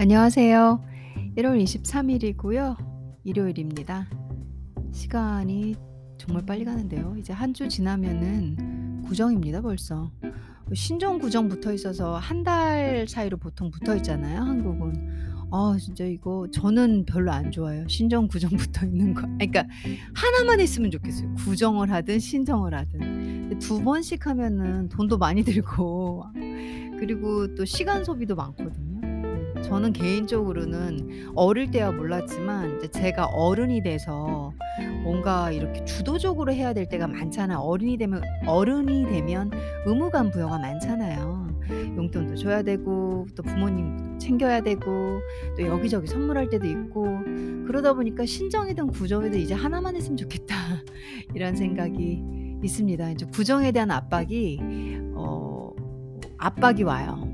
안녕하세요. 1월 23 일이고요. 일요일입니다. 시간이 정말 빨리 가는데요. 이제 한 주 지나면은 구정입니다 벌써. 신정 구정 붙어 있어서 한 달 사이로 보통 붙어 있잖아요 한국은. 아 진짜 이거 저는 별로 안 좋아해요. 신정 구정 붙어 있는 거. 그러니까 하나만 있으면 좋겠어요. 구정을 하든 신정을 하든. 두 번씩 하면은 돈도 많이 들고 그리고 또 시간 소비도 많거든요. 음 저는 개인적으로는 어릴 때야 몰랐지만 이제 제가 어른이 돼서 뭔가 이렇게 주도적으로 해야 될 때가 많잖아요. 어른이 되면 어른이 되면 의무감 부여가 많잖아요. 용돈도 줘야 되고 또 부모님 챙겨야 되고 또 여기저기 선물할 때도 있고 그러다 보니까 '신정이든 구정이든 이제 하나만 했으면 좋겠다.' 이런 생각이 있습니다. 이제 구정에 대한 압박이 어 압박이 와요.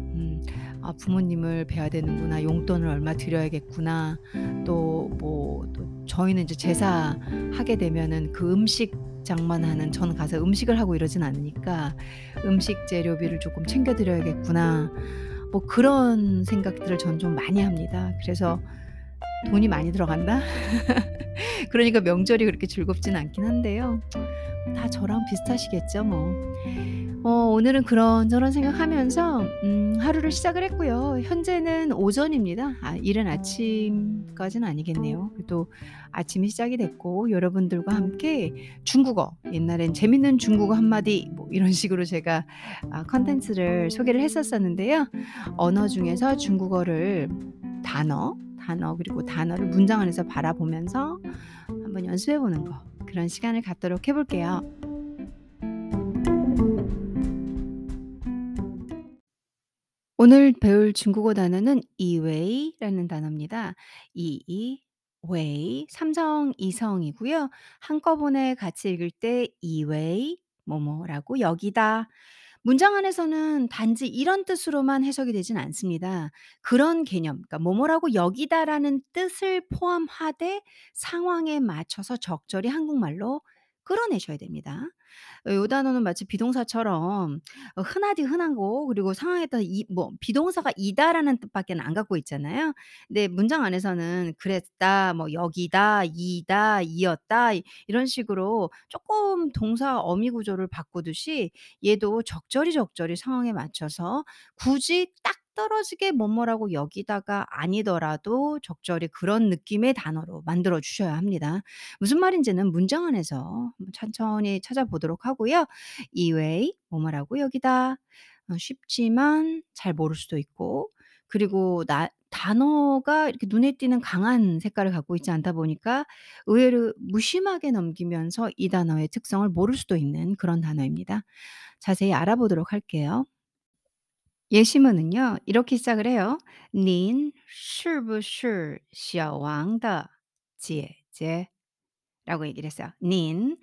음 '아 부모님을 뵈야 되는구나. 용돈을 얼마 드려야겠구나.' 또 뭐 또 저희는 이제 제사 하게 되면은 그 음식 장만하는 저는 가서 음식을 하고 이러진 않으니까 '음식 재료비를 쪼끔 챙겨 드려야겠구나.' 뭐 그런 생각들을 전 좀 많이 합니다. 그래서 '돈이 많이 들어간다.' 그러니까 명절이 그렇게 즐겁진 않긴 한데요. 다 저랑 비슷하시겠죠 뭐. 어 오늘은 그런저런 생각하면서 음 하루를 시작을 했고요. 현재는 오전입니다. 아 이른 아침까지는 아니겠네요. 그래도 아침이 시작이 됐고 여러분들과 함께 중국어 옛날엔 재밌는 중국어 한마디 뭐 이런 식으로 제가 아 콘텐츠를 소개를 했었었는데요. 언어 중에서 중국어를 단어, 단어 그리고 단어를 문장 안에서 바라보면서 한번 연습해 보는 거 그런 시간을 갖도록 해 볼게요. 오늘 배울 중국어 단어는 以为라는 단어입니다. 以以 为 삼성 이성이고요. 한꺼번에 같이 읽을 때 以为 뭐뭐라고 여기다. 문장 안에서는 단지 이런 뜻으로만 해석이 되진 않습니다. 그런 개념 그러니까 뭐뭐라고 여기다라는 뜻을 포함하되 상황에 맞춰서 적절히 한국말로 끌어내셔야 됩니다. 어요 단어는 마치 비동사처럼 어 흔하디 흔한 거 그리고 상황에 따라 이 뭐 비동사가 "이다."라는 뜻밖에는 안 갖고 있잖아요. 근데 문장 안에서는 "그랬다." 뭐 "여기다." "이다." "이었다." 이 이런 식으로 쪼끔 동사 어미 구조를 바꾸듯이 얘도 적절히, 적절히 상황에 맞춰서 굳이 딱 떨어지게 뭐뭐라고 여기다가 아니더라도 적절히 그런 느낌의 단어로 만들어 주셔야 합니다. 무슨 말인지는 문장 안에서 천천히 찾아보도록 하고요. 이웨이 뭐뭐라고 여기다. 어 쉽지만 잘 모를 수도 있고 그리고 나 단어가 이렇게 눈에 띄는 강한 색깔을 갖고 있지 않다 보니까 의외로 무심하게 넘기면서 이 단어의 특성을 모를 수도 있는 그런 단어입니다. 자세히 알아보도록 할게요. 예시문은요. 이렇게 시작을 해요. 您是不是小王的姐姐 라고 얘기를 했어요. 您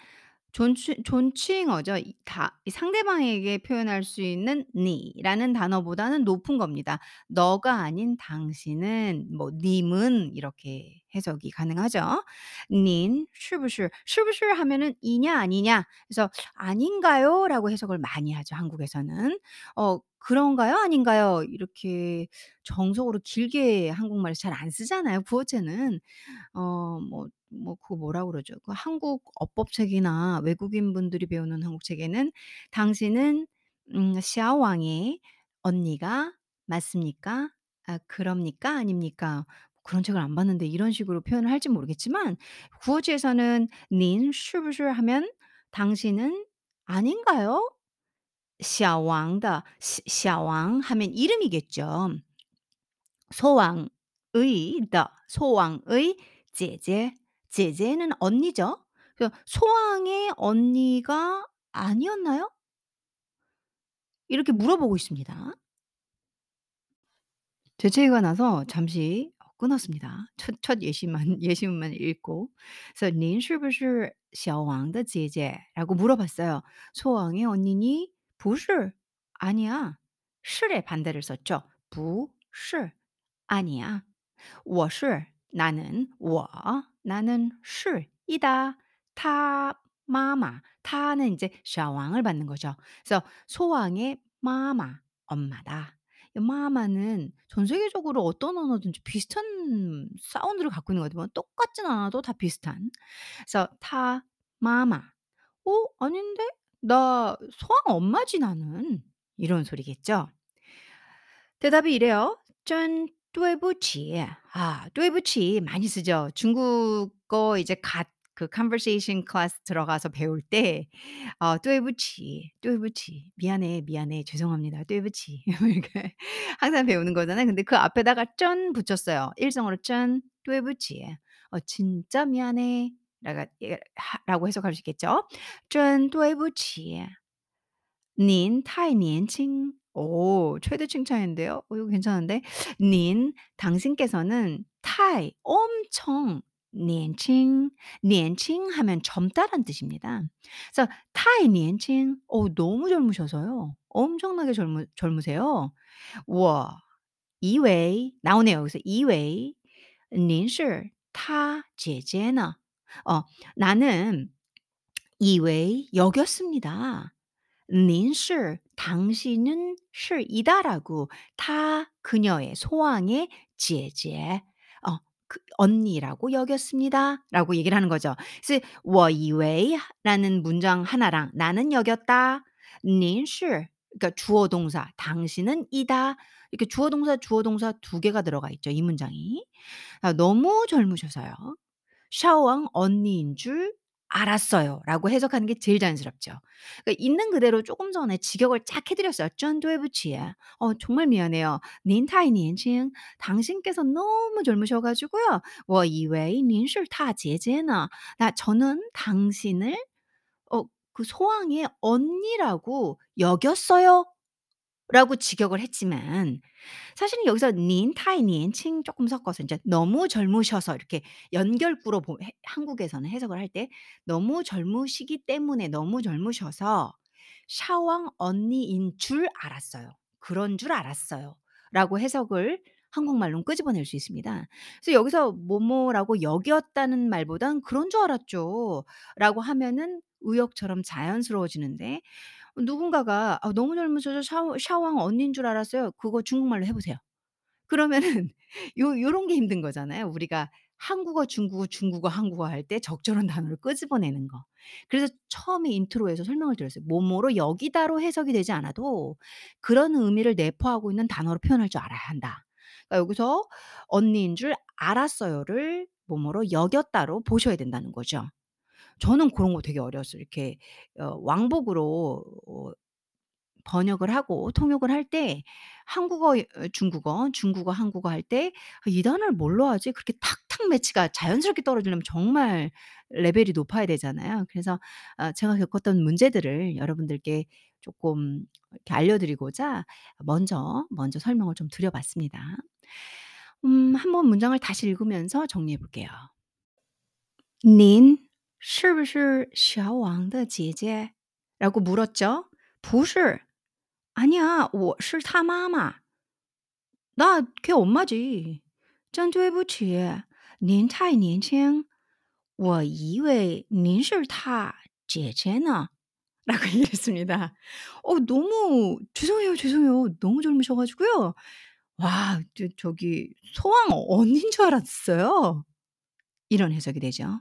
존치 존칭어죠. 이 다 이 상대방에게 표현할 수 있는 니라는 단어보다는 높은 겁니다. 너가 아닌 당신은 뭐 님은 이렇게 해석이 가능하죠. 您是不是是不是하면은 이냐 아니냐 그래서 "아닌가요?"라고 해석을 많이 하죠 한국에서는. 어 "그런가요? 아닌가요?" 이렇게 정석으로 길게 한국말을 잘 안 쓰잖아요 구어체는. 어 뭐 뭐 그거 뭐라 그러죠? 그 한국 어법책이나 외국인 분들이 배우는 한국 책에는 당신은 음, 샤오왕의 언니가 맞습니까? 아, 그럽니까? 아닙니까? 뭐 그런 책을 안 봤는데 이런 식으로 표현을 할지 모르겠지만 구어지에서는 닌 슈브슈 하면 당신은 아닌가요? 샤왕다 샤왕 하면 이름이겠죠. 소왕의 더 소왕의 제제 姐姐는 언니죠. 그래서 소왕의 언니가 아니었나요? 이렇게 물어보고 있습니다. 재채기가 나서 잠시 어 끊었습니다. 첫 첫 예시만 예시문만 읽고. 그래서 您是不是小王的姐姐 라고 물어봤어요. "소왕의 언니니?" 不是 아니야. 是의 반대를 썼죠. 不是 아니야. 我是 나는 我 나는 슈이다. 타 마마. 타는 이제 샤왕을 받는 거죠. 그래서 소왕의 마마 엄마다. 마마는 전 세계적으로 어떤 언어든지 비슷한 사운드를 갖고 있는 거지만 뭐 똑같진 않아도 다 비슷한. 그래서 타 妈妈. 오 아닌데 나 소왕 엄마지 나는 이런 소리겠죠. 대답이 이래요. 짠 对不起." 아 对不起 많이 쓰죠. 중국어 이제 갓 그 conversation class 들어가서 배울 때 어 对不起, 对不起 미안해, 미안해, 죄송합니다. 对不起 이렇게 항상 배우는 거잖아요. 근데 그 앞에다가 真 붙였어요. 일성어로 真对不起 어 진짜 미안해 라가 예 하 라고 해석할 수 있겠죠. 真对不起.您太年轻. 오 최대 칭찬인데요. 어 이거 괜찮은데. 您 당신께서는太 엄청 年轻 年轻 하면 젊다란 뜻입니다. 그래서 太年轻 어 너무 젊으셔서요. 엄청나게 젊으 젊으세요. 我以为 나오네요. 여기서 以为您是他姐姐呢. 어 나는 以为 여겼습니다. 您是 당신은 是이다라고 타 그녀의 소왕의 姐姐 어 그 언니라고 여겼습니다라고 얘기를 하는 거죠. 그래서 我以为 라는 문장 하나랑 나는 여겼다. 您是 그러니까 주어 동사 당신은 이다. 이렇게 주어 동사, 주어 동사 두 개가 들어가 있죠, 이 문장이. 아 너무 젊으셔서요. 샤오왕 언니인 줄 알았어요라고 해석하는 게 제일 자연스럽죠. 그러니까 있는 그대로 쪼금 전에 직역을 쫙 해 드렸어요. 真对不起. 어 정말 미안해요. 您太年轻 당신께서 너무 젊으셔 가지고요. 我以为您是他姐姐呢. 나 저는 당신을 어 그 소왕의 언니라고 여겼어요. 라고 직역을 했지만 사실은 여기서 닌, 타이, 닌, 칭 조금 섞어서 이제 너무 젊으셔서 이렇게 연결구로 보, 해, 한국에서는 해석을 할 때 너무 젊으시기 때문에 너무 젊으셔서 샤왕 언니인 줄 알았어요. 그런 줄 알았어요. 라고 해석을 한국말로 끄집어낼 수 있습니다. 그래서 여기서 뭐뭐라고 여기었다는 말보단 그런 줄 알았죠. 라고 하면은 의역처럼 자연스러워지는데 누군가가 "아 너무 젊으셔서 샤오 샤오왕 언니인 줄 알았어요." 그거 중국말로 해 보세요. 그러면은 요 요런 게 힘든 거잖아요. 우리가 한국어, 중국어, 중국어, 한국어 할 때 적절한 단어를 끄집어내는 거. 그래서 처음에 intro에서 설명을 드렸어요. "뭐뭐로 여기다."로 해석이 되지 않아도 그런 의미를 내포하고 있는 단어로 표현할 줄 알아야 한다. 그러니까 여기서 "언니인 줄 알았어요."를 뭐뭐로 여겼다로 보셔야 된다는 거죠. 저는 고런 거 되게 어려웠어요. 이렇게 어 왕복으로 어 번역을 하고 통역을 할 때 한국어 어 중국어, 중국어 한국어 할때 '아 이 단어를 뭘로 하지?' 그렇게 탁탁 매치가 자연스럽게 떨어지려면 정말 레벨이 높아야 되잖아요. 그래서 아 제가 겪었던 문제들을 여러분들께 쪼끔 이렇게 알려 드리고자 먼저, 먼저 설명을 좀 드려 봤습니다. 음 한번 문장을 다시 읽으면서 정리해 볼게요. 您是不是小王的姐姐? 라고 물었죠. 不是. 아니야. 我是他妈妈. 나 걔 엄마지. 真对不起您太年轻我以为您是他姐姐呢. 라고 얘기를 했습니다. 어 너무 죄송해요, 죄송해요. 너무 젊으셔 가지고요. 와 저 저기 소왕 언니인 줄 알았어요. 이런 해석이 되죠.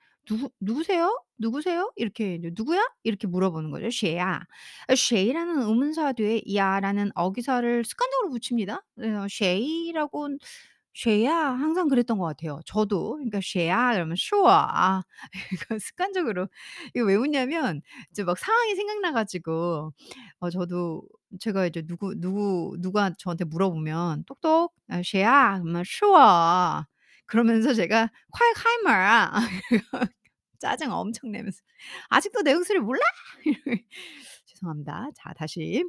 누구 누구세요? 누구세요? 이렇게 누구야? 이렇게 물어보는 거죠. 谁呀. 어, 谁라는 의문사 뒤에 呀라는 어기사를 습관적으로 붙입니다. 그래서 谁라고 谁呀 항상 그랬던 것 같아요. 저도 그러니까 谁呀 그러면 是我 이거 습관적으로 이거 왜 웃냐면 이제 막 상황이 생각나가지고 어 저도 제가 이제 누구 누구 누가 저한테 물어보면 똑똑 아, 谁呀 그러면 是我 그러면서 제가 콸하이머야 짜증 엄청 내면서 아직도 내 목소리 몰라? 죄송합니다. 자 다시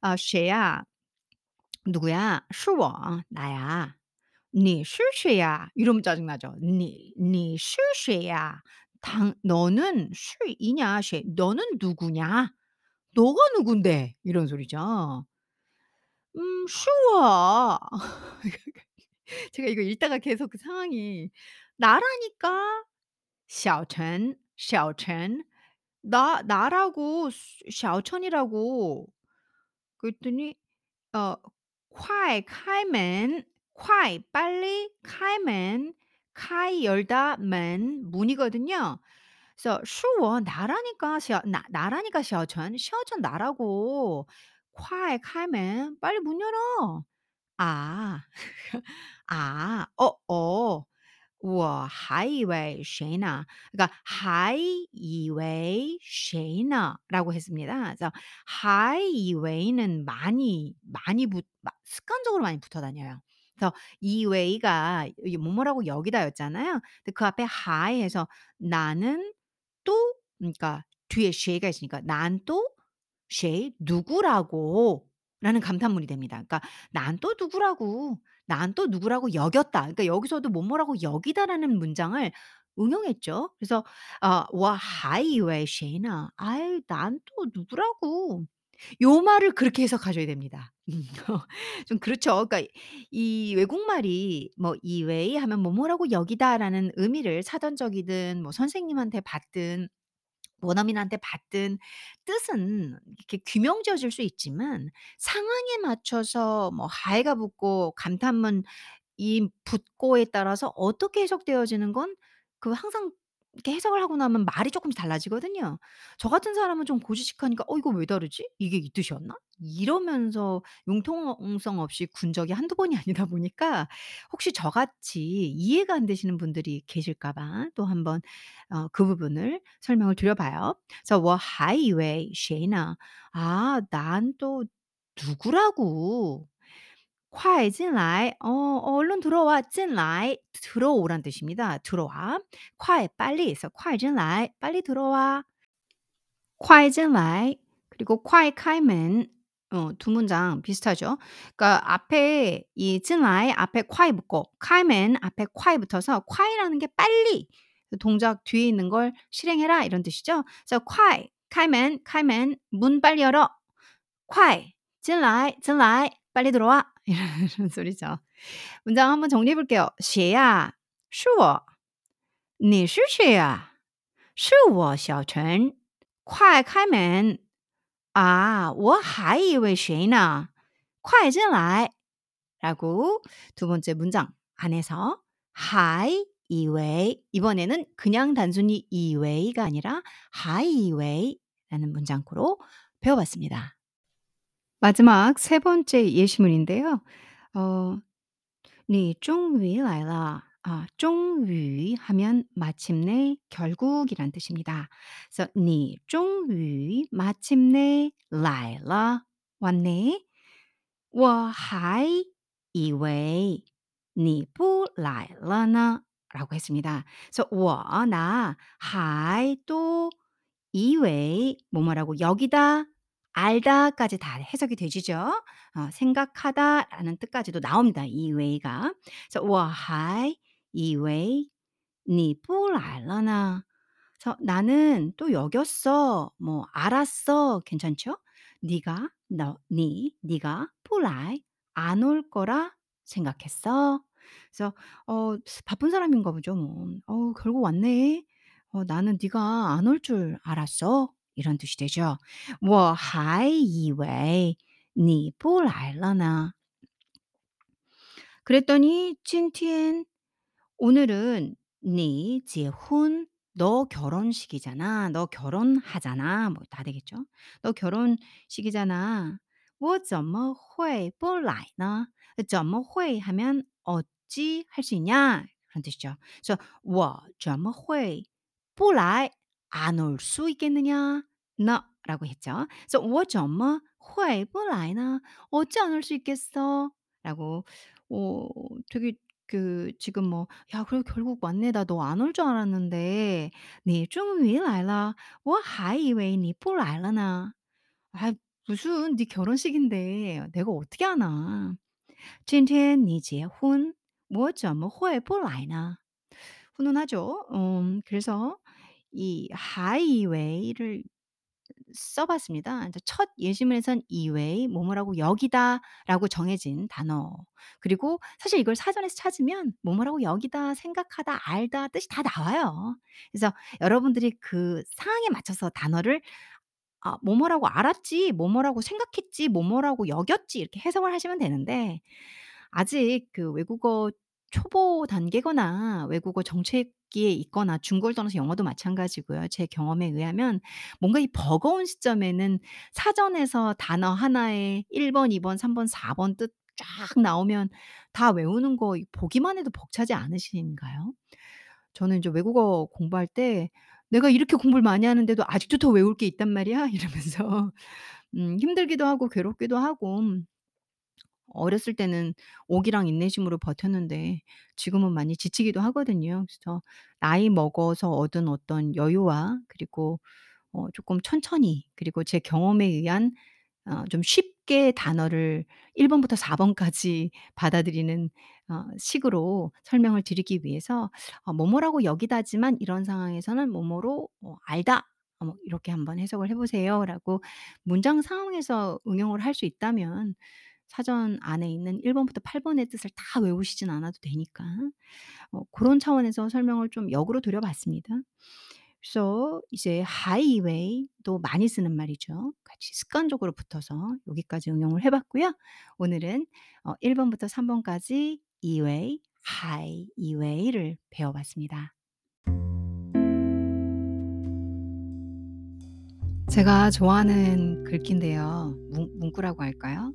아, 쉐야 누구야? 슈워 나야. 니슈쉐야 이러면 짜증 나죠. 니니슈쉐야 당 너는 슈이냐 쉐 너는 누구냐? 너가 누군데? 이런 소리죠. 음 슈워 제가 이거 읽다가 계속 그 상황이 나라니까. 小陈, 小陈. 나 나라고 수 小陈이라고. 그랬더니 어 快开门. 快 빨리 开门. 开 열다 문 문이거든요. 그래서 是我 나라니까 샤 나 나라니까 小陈. 小陈 나라고. 快开门. 빨리 문 열어. 아. 아. 어어. 我还以为谁呢. 그러니까 还以为谁呢라고 했습니다. 그래서 还以为는 많이, 많이 붙 마 습관적으로 많이 붙어 다녀요. 그래서 이웨이가 이 뭐뭐라고 여기다였잖아요. 근데 그 앞에 还 해서 나는 또 그러니까 뒤에 谁가 있으니까 난 또 谁 누구라고 라는 감탄문이 됩니다. 그러니까 난 또 누구라고, 난 또 누구라고 여겼다. 그러니까 여기서도 뭐뭐라고 여기다라는 문장을 응용했죠. 그래서 어 我还以为谁呢. 아유 난 또 누구라고. 요 말을 그렇게 해석하셔야 됩니다. 좀 그렇죠. 그러니까 이 외국말이 뭐 "이웨이." 하면 "뭐뭐라고 여기다."라는 의미를 사전적이든 뭐 선생님한테 받든 원어민한테 받든 뜻은 이렇게 규명 지어질 수 있지만 상황에 맞춰서 뭐 하에가 붙고 감탄문 이 붙고에 따라서 어떻게 해석되어지는 건 그 항상 이렇게 해석을 하고 나면 말이 쪼끔씩 달라지거든요. 저 같은 사람은 좀 고지식하니까 '어 이거 왜 다르지? 이게 이 뜻이었나?' 이러면서 융통성 없이 군 적이 한두 번이 아니다 보니까 혹시 저같이 이해가 안 되시는 분들이 계실까 봐 또 한번 어 그 부분을 설명을 드려 봐요. 그래서 我还以为谁呢. 아 난 또 누구라고. 快进来. 어 얼른 들어와. 进来 들어오란 뜻입니다. 들어와. 快 빨리 해서 快进来 빨리 들어와. 快进来 그리고 快开门 어 두 문장 비슷하죠. 그러니까 앞에 이 进来 앞에 快 붙고 开门 앞에 快 붙어서 快라는 게 빨리 그 동작 뒤에 있는 걸 실행해라 이런 뜻이죠. 그래서 快 开门 开门 문 빨리 열어. 快 进来 进来 빨리 들어와. 이런 소리죠. 문장 한번 정리해 볼게요. 谁呀?是我.你是谁呀?是我小陈.快开门. 아 我还以为谁呢.快进来. 라고 두 번째 문장 안에서 还以为 이번에는 그냥 단순히 以为가 아니라 还以为 라는 문장구로 배워 봤습니다. 마지막 세 번째 예시문인데요. 어 你终于来了. 아 终于 하면 마침내, 결국이란 뜻입니다. 그래서 你终于 마침내 来了 왔네. 我还以为你不来了呢. 라고 했습니다. 그래서 我 나, 还 또, 以为 뭐뭐라고 여기다, 알다까지 다 해석이 되지죠. 어 생각하다라는 뜻까지도 나옵니다, 以为가. 그래서 我还以为你不来了呢. 그래서 나는 또 여겼어. 뭐 알았어. 괜찮죠? 네가 너 니 네가 不来 안 올 거라 생각했어. 그래서 어 바쁜 사람인가 보죠, 뭐. "어 결국 왔네. 어 나는 네가 안 올 줄 알았어." 이런 뜻이 되죠. 我还以为你不来了呢. 그랬더니 今天 오늘은 你结婚 너 결혼식이잖아. 너 결혼하잖아. 뭐 다 되겠죠. 너 결혼식이잖아. 我怎么会不来呢?怎么会 하면 어찌 할 수 있냐 그런 뜻이죠. 그래서 我怎么会不来 안 올 수 있겠느냐? 너 라고 했죠. 그래서 我怎么会不来呢? 어찌 안 올 수 있겠어? 라고 어 되게 그 지금 뭐 "야 그래도 결국 왔네. 나 너 안 올 줄 알았는데 你终于来了.我还以为你不来了呢." 아이 무슨 네 결혼식인데 내가 어떻게 아나. 今天你结婚我怎么会不来呢? 훈훈하죠. 음 그래서 이 还以为를 써 봤습니다. 이제 첫 예시문에선 以为 뭐뭐라고 여기다라고 정해진 단어. 그리고 사실 이걸 사전에서 찾으면 뭐뭐라고 여기다, 생각하다, 알다 뜻이 다 나와요. 그래서 여러분들이 그 상황에 맞춰서 단어를 아 뭐뭐라고 알았지, 뭐뭐라고 생각했지, 뭐뭐라고 여겼지 이렇게 해석을 하시면 되는데 아직 그 외국어 초보 단계거나 외국어 정체기에 있거나 중국어를 떠나서 영어도 마찬가지고요. 제 경험에 의하면 뭔가 이 버거운 시점에는 사전에서 단어 하나에 1 번, 2 번, 3 번, 4 번 뜻 쫙 나오면 다 외우는 거 이 보기만 해도 벅차지 않으신가요? 저는 이제 외국어 공부할 때 '내가 이렇게 공부를 많이 하는데도 아직도 더 외울 게 있단 말이야.' 이러면서 음 힘들기도 하고 괴롭기도 하고 어렸을 때는 오기랑 인내심으로 버텼는데 지금은 많이 지치기도 하거든요. 그래서 나이 먹어서 얻은 어떤 여유와 그리고 어 쪼끔 천천히 그리고 제 경험에 의한 어 좀 쉽게 단어를 1 번부터 4 번까지 받아들이는 어 식으로 설명을 드리기 위해서 어 "뭐뭐라고 여기다지만 이런 상황에서는 뭐뭐로 어 알다." 어 뭐 이렇게 한번 해석을 해 보세요라고 문장 상황에서 응용을 할 수 있다면 사전 안에 있는 1번부터 8번의 뜻을 다 외우시진 않아도 되니까 어, 그런 차원에서 설명을 좀 역으로 돌려봤습니다. 그래서 이제 하이웨이도 많이 쓰는 말이죠. 같이 습관적으로 붙어서 여기까지 응용을 해봤고요. 오늘은 어, 1번부터 3번까지 이웨이, 하이 이웨이를 배워봤습니다. 제가 좋아하는 글귀인데요. 문, 문구라고 할까요?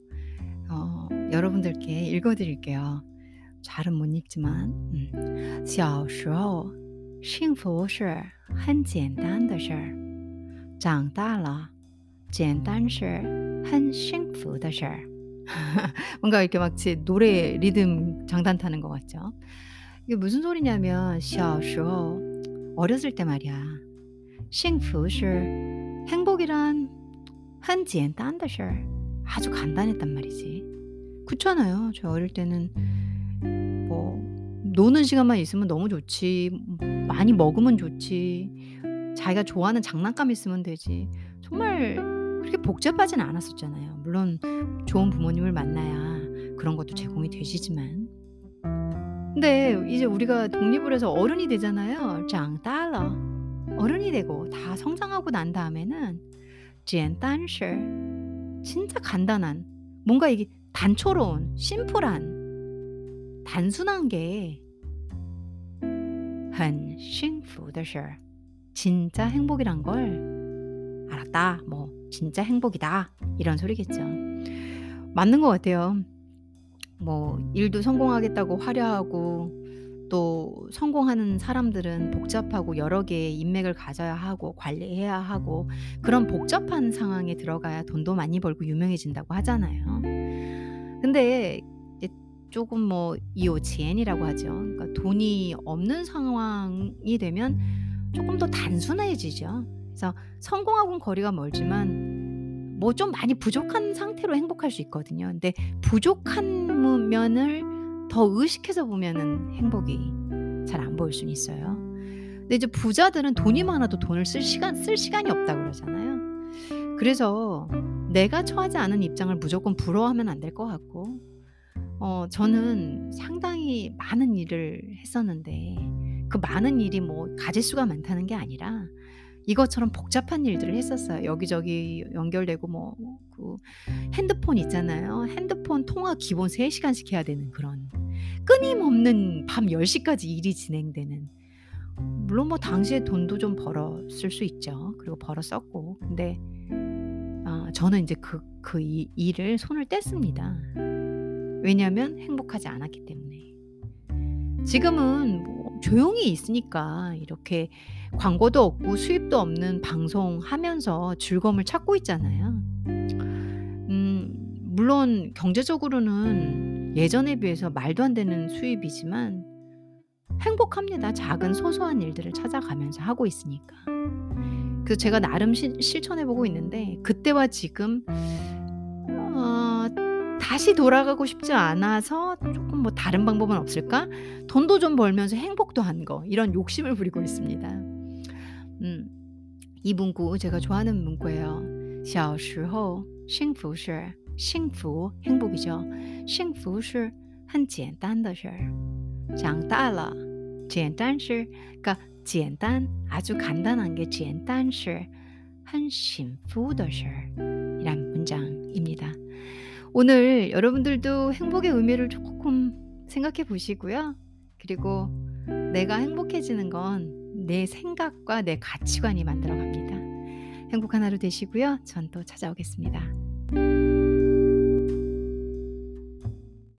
어 여러분들께 읽어 드릴게요. 잘은 못 읽지만 음. 小时候幸福是很简单的事儿长大了简单是很幸福的事儿 뭔가 이렇게 마치 노래 리듬 장단 타는 것 같죠. 이게 무슨 소리냐면 小时候어렸을 때 말이야. 幸福是 행복이란 很简单的事儿 아주 간단했단 말이지. 그렇잖아요. 저 어릴 때는 뭐 노는 시간만 있으면 너무 좋지. 많이 먹으면 좋지. 자기가 좋아하는 장난감 있으면 되지. 정말 그렇게 복잡하진 않았었잖아요. 물론 좋은 부모님을 만나야 그런 것도 제공이 되시지만. 근데 이제 우리가 독립을 해서 어른이 되잖아요. 장 달러. 어, 어른이 되고 다 성장하고 난 다음에는 젠 단실. 진짜 간단한 뭔가 이게 단초로운 심플한 단순한 게 很幸福的事 진짜 행복이란 걸 알았다. 뭐 진짜 행복이다. 이런 소리겠죠. 맞는 것 같아요. 뭐 일도 성공하겠다고 화려하고 또 성공하는 사람들은 복잡하고 여러 개의 인맥을 가져야 하고 관리해야 하고 그런 복잡한 상황에 들어가야 돈도 많이 벌고 유명해진다고 하잖아요. 근데 쪼금 뭐 이오치엔이라고 하죠. 그러니까 돈이 없는 상황이 되면 쪼끔 더 단순해지죠. 그래서 성공하고는 거리가 멀지만 뭐 좀 많이 부족한 상태로 행복할 수 있거든요. 근데 부족한 무 면을 더 의식해서 보면은 행복이 잘 안 보일 수는 있어요. 근데 이제 부자들은 돈이 많아도 돈을 쓸 시간 쓸 시간이 없다고 그러잖아요. 그래서 내가 처하지 않은 입장을 무조건 부러워하면 안 될 것 같고 어 저는 상당히 많은 일을 했었는데 그 많은 일이 뭐 가짓수가 많다는 게 아니라 이것처럼 복잡한 일들을 했었어요. 여기저기 연결되고 뭐 그 핸드폰 있잖아요. 핸드폰 통화 기본 3 시간씩 해야 되는 그런 끊임없는 밤 10 시까지 일이 진행되는 물론 뭐 당시에 돈도 좀 벌었을 수 있죠. 그리고 벌어 썼고. 근데 아 저는 인제 그 그 이 일을 손을 뗐습니다. 왜냐하면 행복하지 않았기 때문에. 지금은 뭐 조용히 있으니까 이렇게 광고도 없고 수입도 없는 방송 하면서 즐거움을 찾고 있잖아요. 음 물론 경제적으로는 예전에 비해서 말도 안 되는 수입이지만 행복합니다. 작은 소소한 일들을 찾아가면서 하고 있으니까. 그래서 제가 나름 실 실천해 보고 있는데 그때와 지금 다시 돌아가고 싶지 않아서 조금 뭐 다른 방법은 없을까? 돈도 좀 벌면서 행복도 한 거. 이런 욕심을 부리고 있습니다. 음. 이 문구 제가 좋아하는 문구예요. 小时候幸福是幸福 행복이죠. 幸福是很简单的事儿.长大了简单是 그러니까 简单 아주 간단한 게 简单是很幸福的事儿. 이란 문장입니다. 오늘 여러분들도 행복의 의미를 조금 생각해 보시고요. 그리고 내가 행복해지는 건 내 생각과 내 가치관이 만들어 갑니다. 행복한 하루 되시고요. 전 또 찾아오겠습니다.